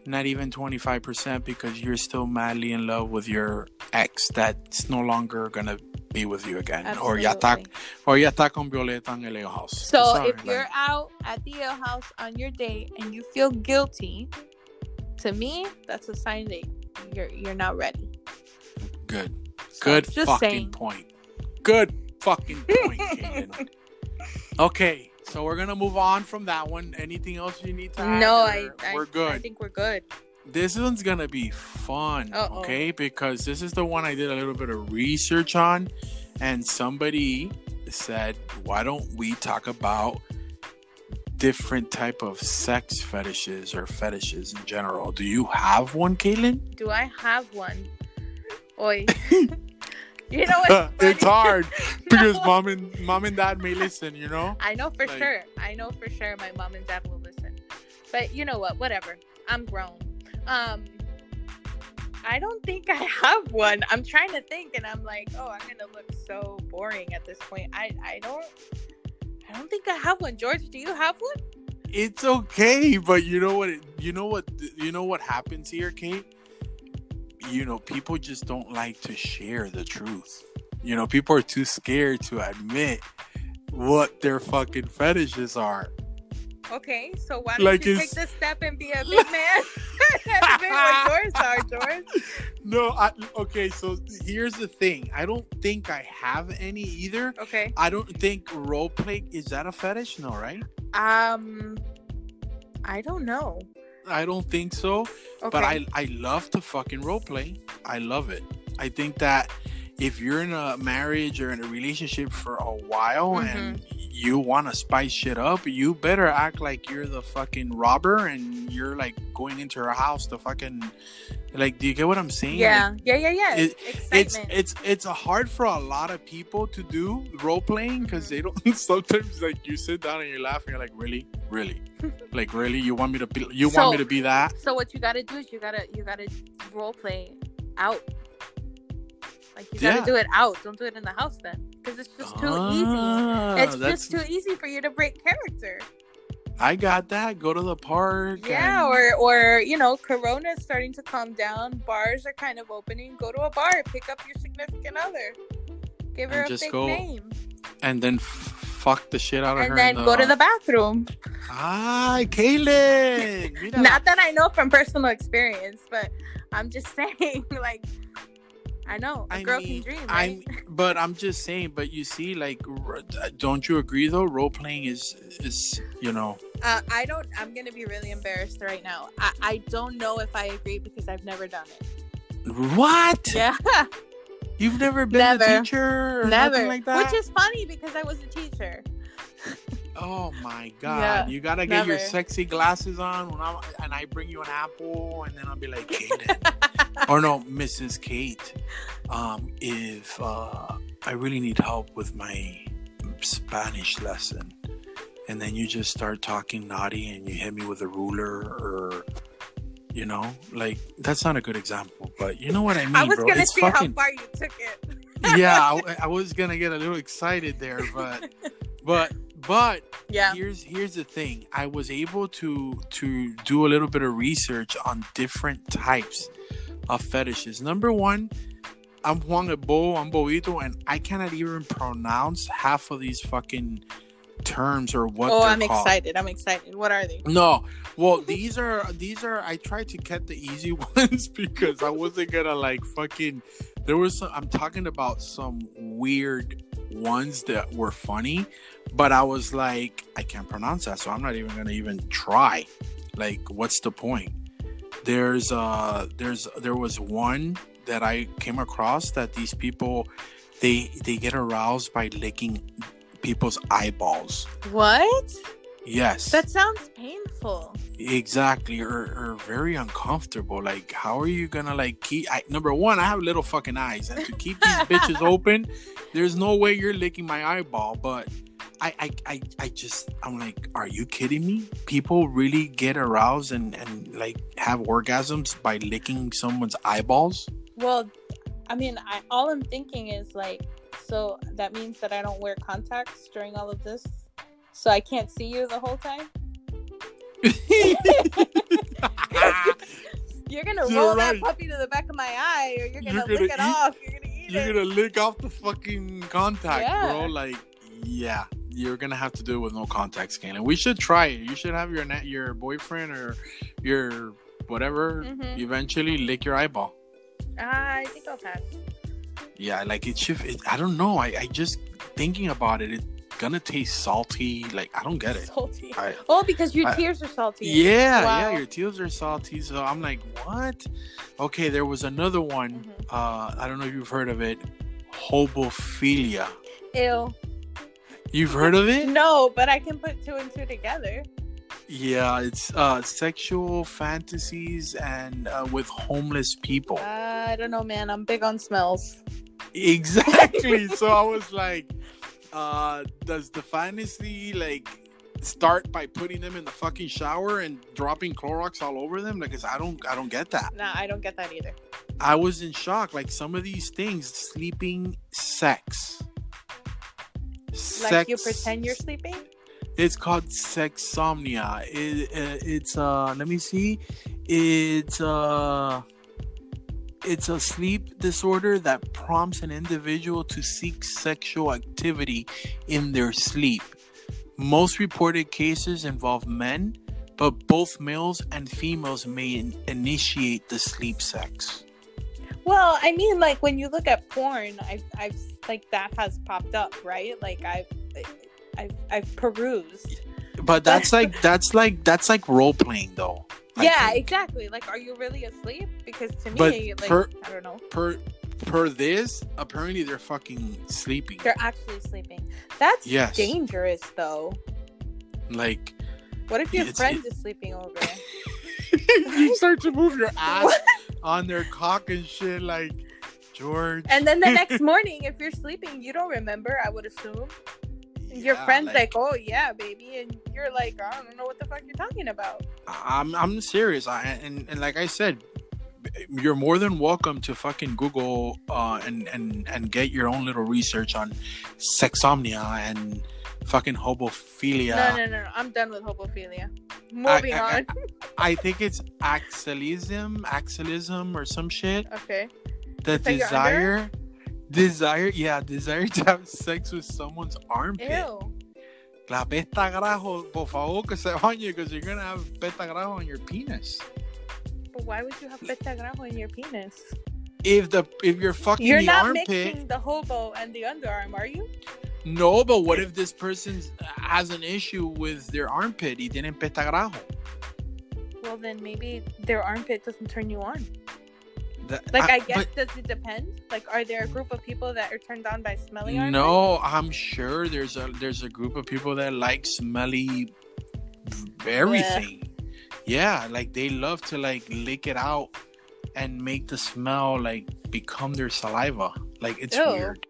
not even 25% because you're still madly in love with your ex that's no longer going to be with you again or ya está or ya está con Violeta en el house So Sorry, if you're like, out at the ale house on your date and you feel guilty, to me, that's a sign that you're you're not ready. Good So, good fucking saying. point good fucking point (laughs) okay so we're to move on from that one anything else you need to add No, I, I we're good I think we're good. this one's gonna be fun Uh-oh. okay because this is the one i did a little bit of research on and somebody said why don't we talk about different type of sex fetishes or fetishes in general do you have one Caitlin? Do I have one? Oi. (laughs) you know what? it's hard (laughs) because No. mom and mom and dad may listen you know I know for Like- sure. I know for sure my mom and dad will listen. But you know what? Whatever. I'm grown. Um I don't think I have one. I'm trying to think and I'm like, oh, I'm gonna look so boring at this point. I I don't I don't think I have one. George, do you have one? it's okay but you know what you know what you know what happens here cait you know people just don't like to share the truth you know people are too scared to admit what their fucking fetishes are Okay, so why don't Like you take the step and be a big man? (laughs) what (laughs) yours are, George. no I, okay so here's the thing i don't think i have any either Okay. i don't think role play is that a fetish no right Um I don't know. I don't think so Okay. but I I love to fucking role play. I love it. I think that if you're in a marriage or in a relationship for a while Mm-hmm. and you want to spice shit up, you better act like you're the fucking robber and you're like going into her house to fucking like. Do you get what I'm saying? yeah, Like, yeah, yeah, yeah. it- it's it's it's hard for a lot of people to do role playing because mm-hmm. they don't (laughs) sometimes like you sit down and you laugh and you're like really really (laughs) like really you want me to be you want me to be that So what you gotta do is you gotta you gotta role play out. Like you gotta Yeah. do it out. Don't do it in the house then, because it's just too easy. Ah, It's just too easy for you to break character. I got that. Go to the park. Yeah, and- or or you know, Corona is starting to calm down. Bars are kind of opening. Go to a bar, pick up your significant other, give her And a just fake go name, and then f- fuck the shit out of her. and then go to the bathroom. Hi, Kaylin. (laughs) Not that I know from personal experience, but I'm just (laughs) saying, like, I know a I girl mean, can dream, I'm, (laughs) but I'm just saying. But you see, like, r- don't you agree though? Role playing is is you know. Uh, I don't. I'm gonna be really embarrassed right now. I, I don't know if I agree because I've never done it. What? Yeah, (laughs) You've never been a teacher or never. nothing like that. Which is funny because I was a teacher. (laughs) oh my god! Yeah, you gotta get your sexy glasses on when I and I bring you an apple, and then I'll be like, Kaylin. (laughs) or no, Mrs. Cait, um, if uh, I really need help with my Spanish lesson, and then you just start talking naughty and you hit me with a ruler or, you know, like that's not a good example, but you know what I mean, I was bro. gonna it's see fucking how far you took it. yeah. I, (laughs) I was gonna get a little excited there, but (laughs) but but Yeah. here's here's the thing i was able to to do a little bit of research on different types of fetishes number one i'm juan bo i'm boito and i cannot even pronounce half of these fucking terms or what oh, I'm called. excited. I'm excited. What are they? no well (laughs) these are these are i tried to get the easy (laughs) ones because i wasn't gonna like fucking there was some i'm talking about some weird ones that were funny but i was like i can't pronounce that so i'm not even gonna even try like what's the point there's uh there's there was one that i came across that these people they they get aroused by licking people's eyeballs What? yes That sounds painful. Exactly, or, or very uncomfortable. Like, how are you gonna like keep? I, number one, I have little fucking eyes, and to keep these (laughs) bitches open, there's no way you're licking my eyeball. But I, I, I, I just, I'm like, are you kidding me? People really get aroused and and like have orgasms by licking someone's eyeballs. Well, I mean, I, all I'm thinking is like, so that means that I don't wear contacts during all of this, so I can't see you the whole time. (laughs) (laughs) You're gonna You're roll right. that puppy to the back of my eye, or you're gonna, You're gonna lick it eat- off. You're gonna You're gonna lick off the fucking contact, Yeah. bro. Like, yeah, you're gonna have to do it with no contact scaling. We should try it. You should have your net, your boyfriend or your whatever Mhm. eventually lick your eyeball. Ah, I think I'll pass. Yeah, like it should. It, I don't know. I, I just thinking about it. It's gonna taste salty. Like I don't get it. Salty. I, Oh, because your I- tears are salty. yeah, Wow. yeah. Your tears are salty. So I'm like, what? Okay, there was another one. Mhm. Uh, I don't know if you've heard of it. Hobophilia. Ew. You've heard of it? No, but I can put two and two together. Yeah, it's uh, sexual fantasies and uh, with homeless people. I don't know, man. I'm big on smells. Exactly. so I was like, uh, does the fantasy like start by putting them in the fucking shower and dropping Clorox all over them? Like, I don't, I don't get that. No, I don't get that either. I was in shock. Like some of these things, sleeping sex. Like you pretend you're sleeping. It's called sexsomnia. It, uh, it's uh, let me see. It's uh, it's a sleep disorder that prompts an individual to seek sexual activity in their sleep. Most reported cases involve men, but both males and females may in- initiate the sleep sex. Well, I mean, like when you look at porn, I've, I've like that has popped up, right? Like I've, I've, I've perused. But that's like that's like that's like role playing though. Yeah, exactly. Like, are you really asleep? Because to me, like, per- I don't know, Per per this, apparently they're fucking sleeping. they're actually sleeping. That's Yes. dangerous, though. Like What if your friend is sleeping over? (laughs) you start to move your ass on their cock and shit like George. and then the next (laughs) morning, if you're sleeping, you don't remember. I would assume. Your Yeah, friend's like, "Oh yeah, baby," and you're like, "I don't know what the fuck you're talking about." I'm I'm serious. I and, and like I said, you're more than welcome to fucking Google uh, and and and get your own little research on sexsomnia and fucking hobophilia. No, no, no, no. I'm done with hobophilia. Moving I- I- on. I think it's axillism, axillism or some shit. okay. The desire, desire, yeah, desire to have sex with someone's armpit. Ew. La pesta grajo, por favor, que se bañe, because you're gonna have pesta grajo on your penis. But why would you have petagrajo in your penis? If the if you're fucking You're the not armpit, mixing the hobo and the underarm, are you? no, but what if this person has an issue with their armpit? Y tienen pesta grajo. Well, then maybe their armpit doesn't turn you on. That- Like, I, but- guess, does it depend? Like, are there a group of people that are turned on by smelly armpit? No, I'm sure there's a there's a group of people that like smelly everything. Yeah, like they love to like lick it out and make the smell like become their saliva. Like it's Ew. weird.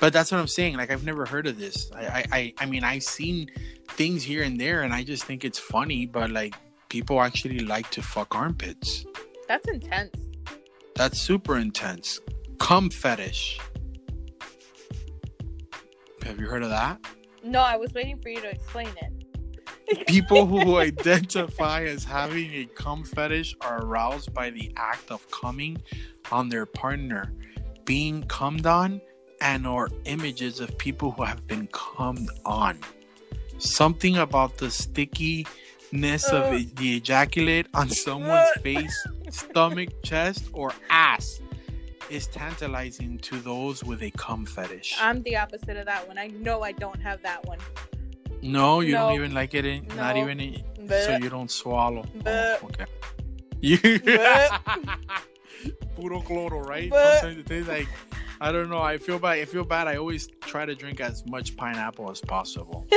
But that's what I'm saying. Like I've never heard of this. I, I I I mean I've seen things here and there and I just think it's funny, but like people actually like to fuck armpits. That's intense. That's super intense. Cum fetish. Have you heard of that? No, I was waiting for you to explain it. (laughs) People who identify as having a cum fetish are aroused by the act of coming on their partner, being cummed on, and or images of people who have been cummed on. Something about the stickiness Uh. of the ejaculate on someone's (laughs) face, stomach, chest, or ass is tantalizing to those with a cum fetish. I'm the opposite of that one. I know I don't have that one. no, you No. don't even like it. In, Not even. In, so you don't swallow. Oh, okay. You. (laughs) Puro cloro, right? Sometimes it tastes like. I don't know. I feel bad. I feel bad. I always try to drink as much pineapple as possible. (laughs)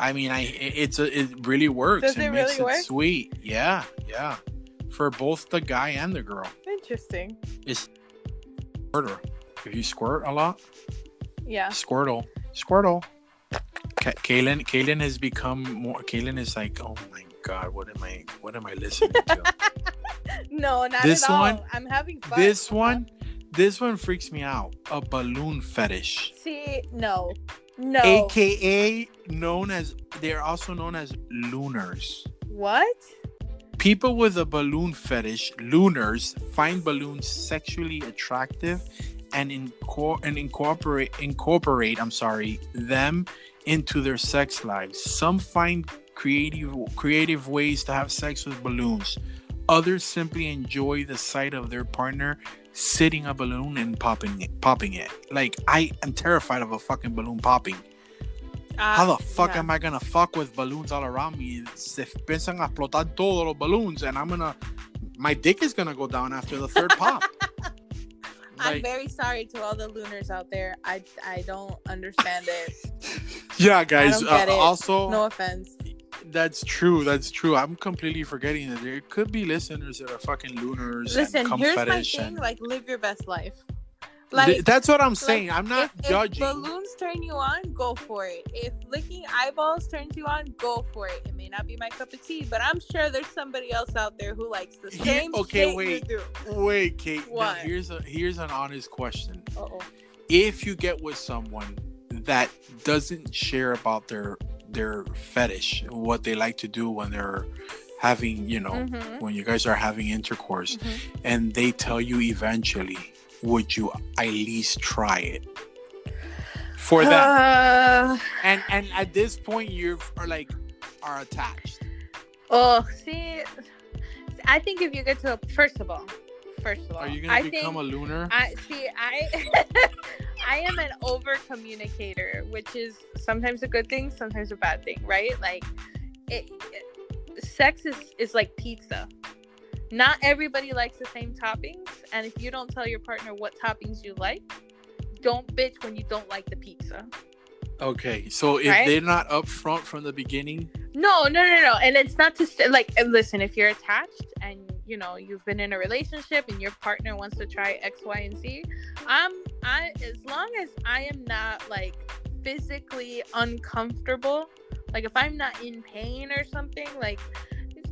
I mean, I it- it's a, it really works. Does it makes really work? sweet. Yeah, yeah. For both the guy and the girl. Interesting. It's squirter. If you squirt a lot, Yeah. Squirtle, Squirtle. Ka- Kaylin, Kaylin has become more. Kaylin is like, oh my god, what am I? What am I listening to? (laughs) No, not This at all. one- I'm having fun. this one, this one freaks me out. A balloon fetish, See, no, no. aka known as. They're also known as looners. what? People with a balloon fetish, looners, find balloons sexually attractive and, inco- and incorporate incorporate, I'm sorry, them into their sex lives. Some find creative creative ways to have sex with balloons. Others simply enjoy the sight of their partner sitting a balloon and popping it, popping it. Like I am terrified of a fucking balloon popping. How the fuck am I gonna fuck with balloons all around me? Se piensan a explotar todos los balloons, and I'm gonna, my dick is gonna go down after the third pop. (laughs) I'm very sorry to all the looners out there. I I don't understand it. (laughs) yeah, guys. Don't uh, it. also, No offense. That's true. That's true. I'm completely forgetting that there could be listeners that are fucking looners Listen, here's my thing. and- Like, live your best life. Th- Like, that's what I'm like, saying. I'm not if, judging. If balloons turn you on, go for it. If licking eyeballs turns you on, go for it. It may not be my cup of tea, but I'm sure there's somebody else out there who likes the Here- same okay, shit wait. you do. Wait, Cait. now Here's a here's an honest question. Uh-oh. if you get with someone that doesn't share about their their fetish what they like to do when they're having you know Mhm, when you guys are having intercourse. Mhm. and they tell you eventually would you at least try it? For them. Uh, and and at this point you are like are attached. Oh, see, I think if you get to a, first of all, first of all, are you gonna I become think, a looner I see. I (laughs) I am an over communicator, which is sometimes a good thing, sometimes a bad thing, right? Like, it, it- sex is is like pizza. Not everybody likes the same toppings, and if you don't tell your partner what toppings you like, don't bitch when you don't like the pizza. okay so if Right? they're not upfront from the beginning No, no, no, no. And it's not to say like listen, if you're attached and you know you've been in a relationship and your partner wants to try X, Y, and Z, I'm I as long as I am not like physically uncomfortable, like if I'm not in pain or something, like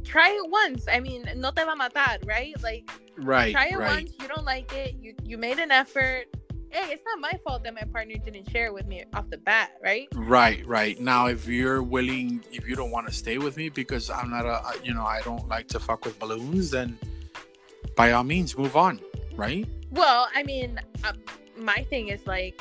try it once. I mean, no te va a matar, right? Like right try it right once, you don't like it, you you made an effort. Hey, it's not my fault that my partner didn't share it with me off the bat, right? Right, right. Now, if you're willing, if you don't want to stay with me because I'm not a, you know, I don't like to fuck with balloons, then by all means, move on. Right? Well, I mean, um, my thing is like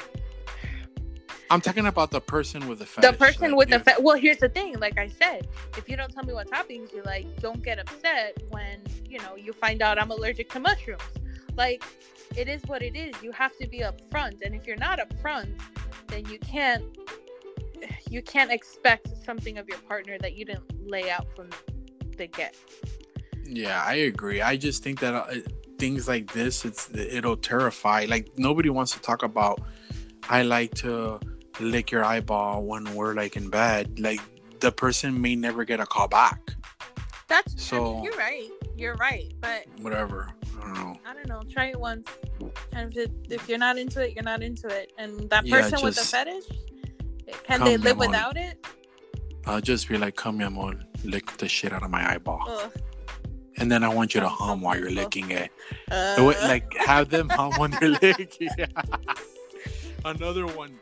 I'm talking about the person with the fetish. the person like, with the well. Here's the thing, like I said, if you don't tell me what toppings you like, don't get upset when you know you find out I'm allergic to mushrooms. Like it is what it is. You have to be upfront, and if you're not upfront, then you can't you can't expect something of your partner that you didn't lay out from the get. Yeah, I agree. I just think that uh, things like this, it's it'll terrify. Like nobody wants to talk about. I like to lick your eyeball when we're like in bed. Like the person may never get a call back. That's I So- mean, you're right. You're right, but Whatever. I don't know. I don't know. Try it once, and if, it, if you're not into it, you're not into it. And that Yeah, person with the fetish, can they live without it? I'll just be like, "Come, mi amor, lick the shit out of my eyeball." Ugh. and then I want you to hum while you're licking it. Uh, way- like have them hum when they're (laughs) licking. (laughs) Another one.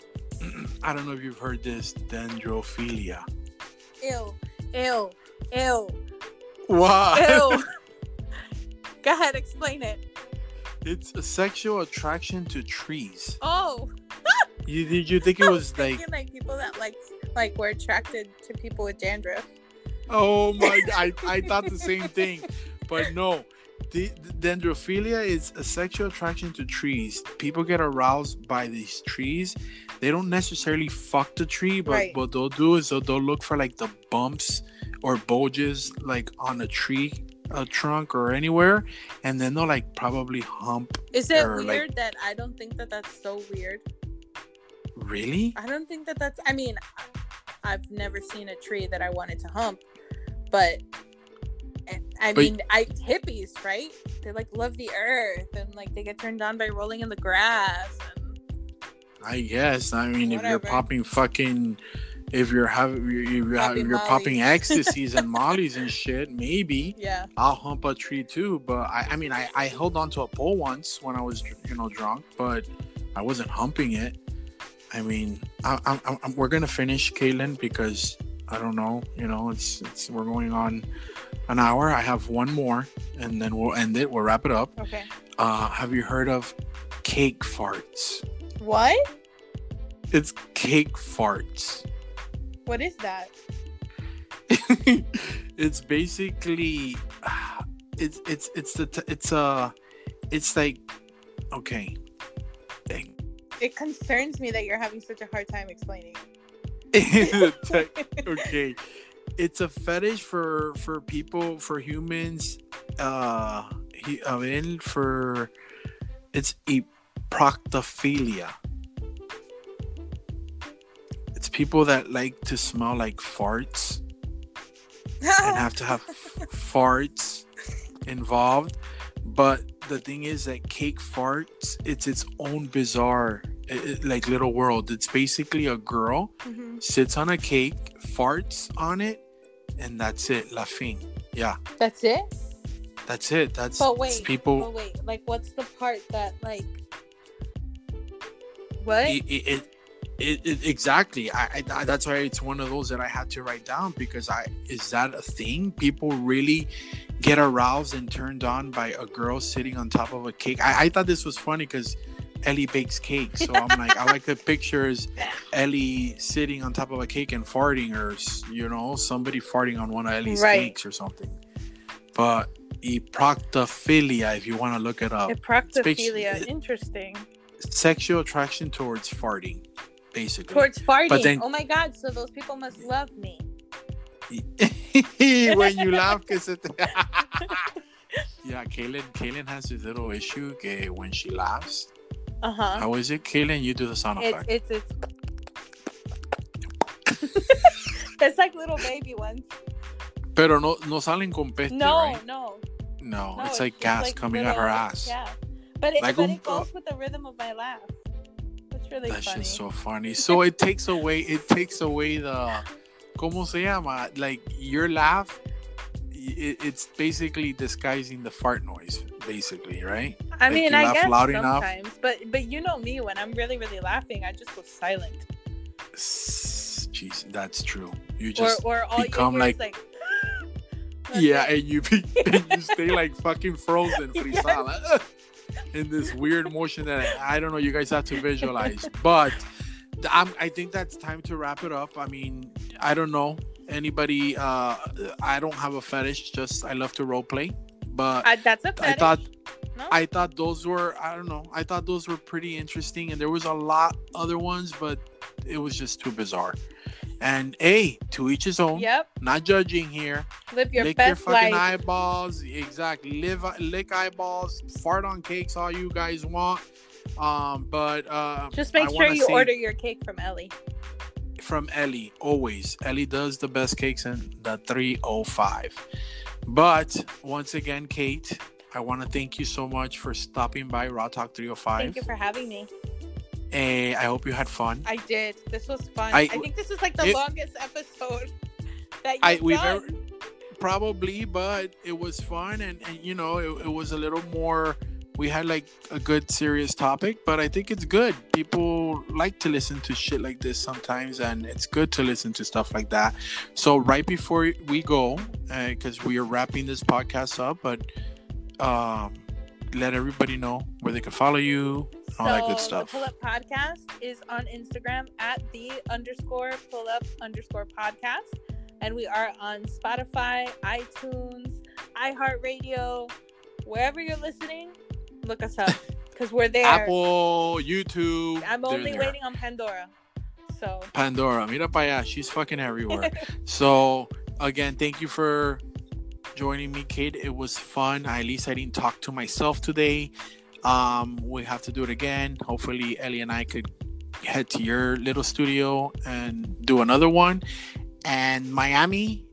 I don't know if you've heard this dendrophilia. Ew, ew, ew, What? ew. (laughs) Go ahead, explain it. It's a sexual attraction to trees. Oh, (laughs) You did you think it was (laughs) like thinking like people that like like were attracted to people with dandruff. oh (laughs) my I I thought the same thing. But no. The, the dendrophilia is a sexual attraction to trees. People get aroused by these trees. They don't necessarily fuck the tree, but Right. what they'll do is they'll, they'll look for like the bumps or bulges like on a tree a trunk or anywhere, and then they'll like probably hump. Is it Or, like- weird that I don't think that that's so weird? Really? I don't think that that's. I mean, I've never seen a tree that I wanted to hump, but I- I But- mean, I hippies, right? They like love the earth and like they get turned on by rolling in the grass. And I guess. I mean, if you're popping fucking, if you're having, you're, you're, Popping you're popping ecstasies and (laughs) mollies and shit, maybe yeah, I'll hump a tree too. But I, I mean, I, I held on to a pole once when I was, you know, drunk, but I wasn't humping it. I mean, I, I, I, I'm- we're gonna finish, Caitlin, because I don't know, you know, it's, it's we're going on an hour. I have one more, and then we'll end it. We'll wrap it up. okay. Uh, have you heard of cake farts? What? It's cake farts. What is that? (laughs) it's basically (sighs) it's it's it's the t- it's uh it's like okay It concerns me that you're having such a hard time explaining. (laughs) (laughs) okay it's a fetish for for people for humans uh he, I mean, for it's a proctophilia it's people that like to smell like farts and have to have (laughs) farts involved. But the thing is that cake farts, it's its own bizarre, i- i- like little world. It's basically a girl Mhm. sits on a cake, farts on it, and that's it. La fin. Yeah, That's it. that's it. That's But wait, people. but wait, like what's the part that like what? it, it, it, it, exactly I, I that's why it's one of those that i had to write down because i is that a thing people really get aroused and turned on by a girl sitting on top of a cake i, I thought this was funny because ellie bakes cake so i'm like i like the pictures (laughs) ellie sitting on top of a cake and farting or you know somebody farting on one of ellie's Right. cakes or something but proctophilia if you want to look it up proctophilia. Interesting. sexual attraction towards farting basically Towards farting. then- oh my god! So those people must love me. (laughs) when you laugh, que se te... (laughs) yeah, Kaylin, Kaylin has this little issue que when she laughs, Uh huh. how is it, Kaylin? You do the sound It's effect. it's it's. (laughs) it's like little baby ones. Pero no, no salen con peste, No, right? no, No, no. it's like gas coming out her ass. Yeah, but it, Like but it goes with the rhythm of my laugh. It's really That's funny. just so funny. (laughs) So it takes away, it takes away the, ¿cómo se llama? Like your laugh, it, it's basically disguising the fart noise, basically, right? I like mean, I laugh guess loud enough. sometimes, but but you know me when I'm really really laughing, I just go silent, Jeez, that's true. You just or all become like- like. Yeah, (laughs) and you be, (laughs) and you stay like fucking frozen, Yes. In this weird motion that I, I don't know. You guys have to visualize, but I'm, I think that's time to wrap it up. I mean, I don't know anybody. Uh, I don't have a fetish. Just I love to role play, but I, that's a I fetish. thought no? I thought those were I don't know. I thought those were pretty interesting, and there was a lot other ones, but it was just too bizarre. And a to each his own. Yep. Not judging here Live your lick your fucking life. eyeballs. Exactly. Live lick eyeballs. Fart on cakes. All you guys want. Um, but uh, Just make I sure you order your cake from Ellie. from Ellie. Always, Ellie does the best cakes in the 305. But once again, Cait, I want to thank you so much for stopping by Raw Talk 305. Thank you for having me. Eh, I hope you had fun. I did. This was fun. I- I, think this is like the it- longest episode (laughs) that you've I- we've done. ever- probably but it was fun and, and you know it, it was a little more we had like a good serious topic, but I think it's good. People like to listen to shit like this sometimes, and it's good to listen to stuff like that. So right before we go, because uh, we are wrapping this podcast up, but um, let everybody know where they can follow you, all that good stuff. The Pull Up Podcast is on Instagram at the underscore pull up underscore podcast, and we are on Spotify, iTunes, iHeartRadio, wherever you're listening look us up (laughs) because we're there. Apple, YouTube. I'm only waiting on Pandora. So Pandora, mira para allá. She's fucking everywhere. (laughs) so again, thank you for joining me, Cait. It was fun. At least I didn't talk to myself today. Um, we have to do it again. Hopefully, Ellie and I could head to your little studio and do another one. And Miami,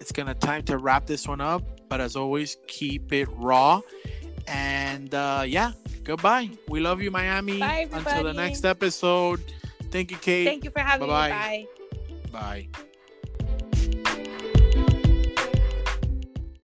it's gonna time to wrap this one up. But as always, keep it raw. And uh, yeah, goodbye. We love you, Miami. Bye, Until the next episode. Thank you, Cait. Thank you for having Bye-bye. me. Bye. Bye.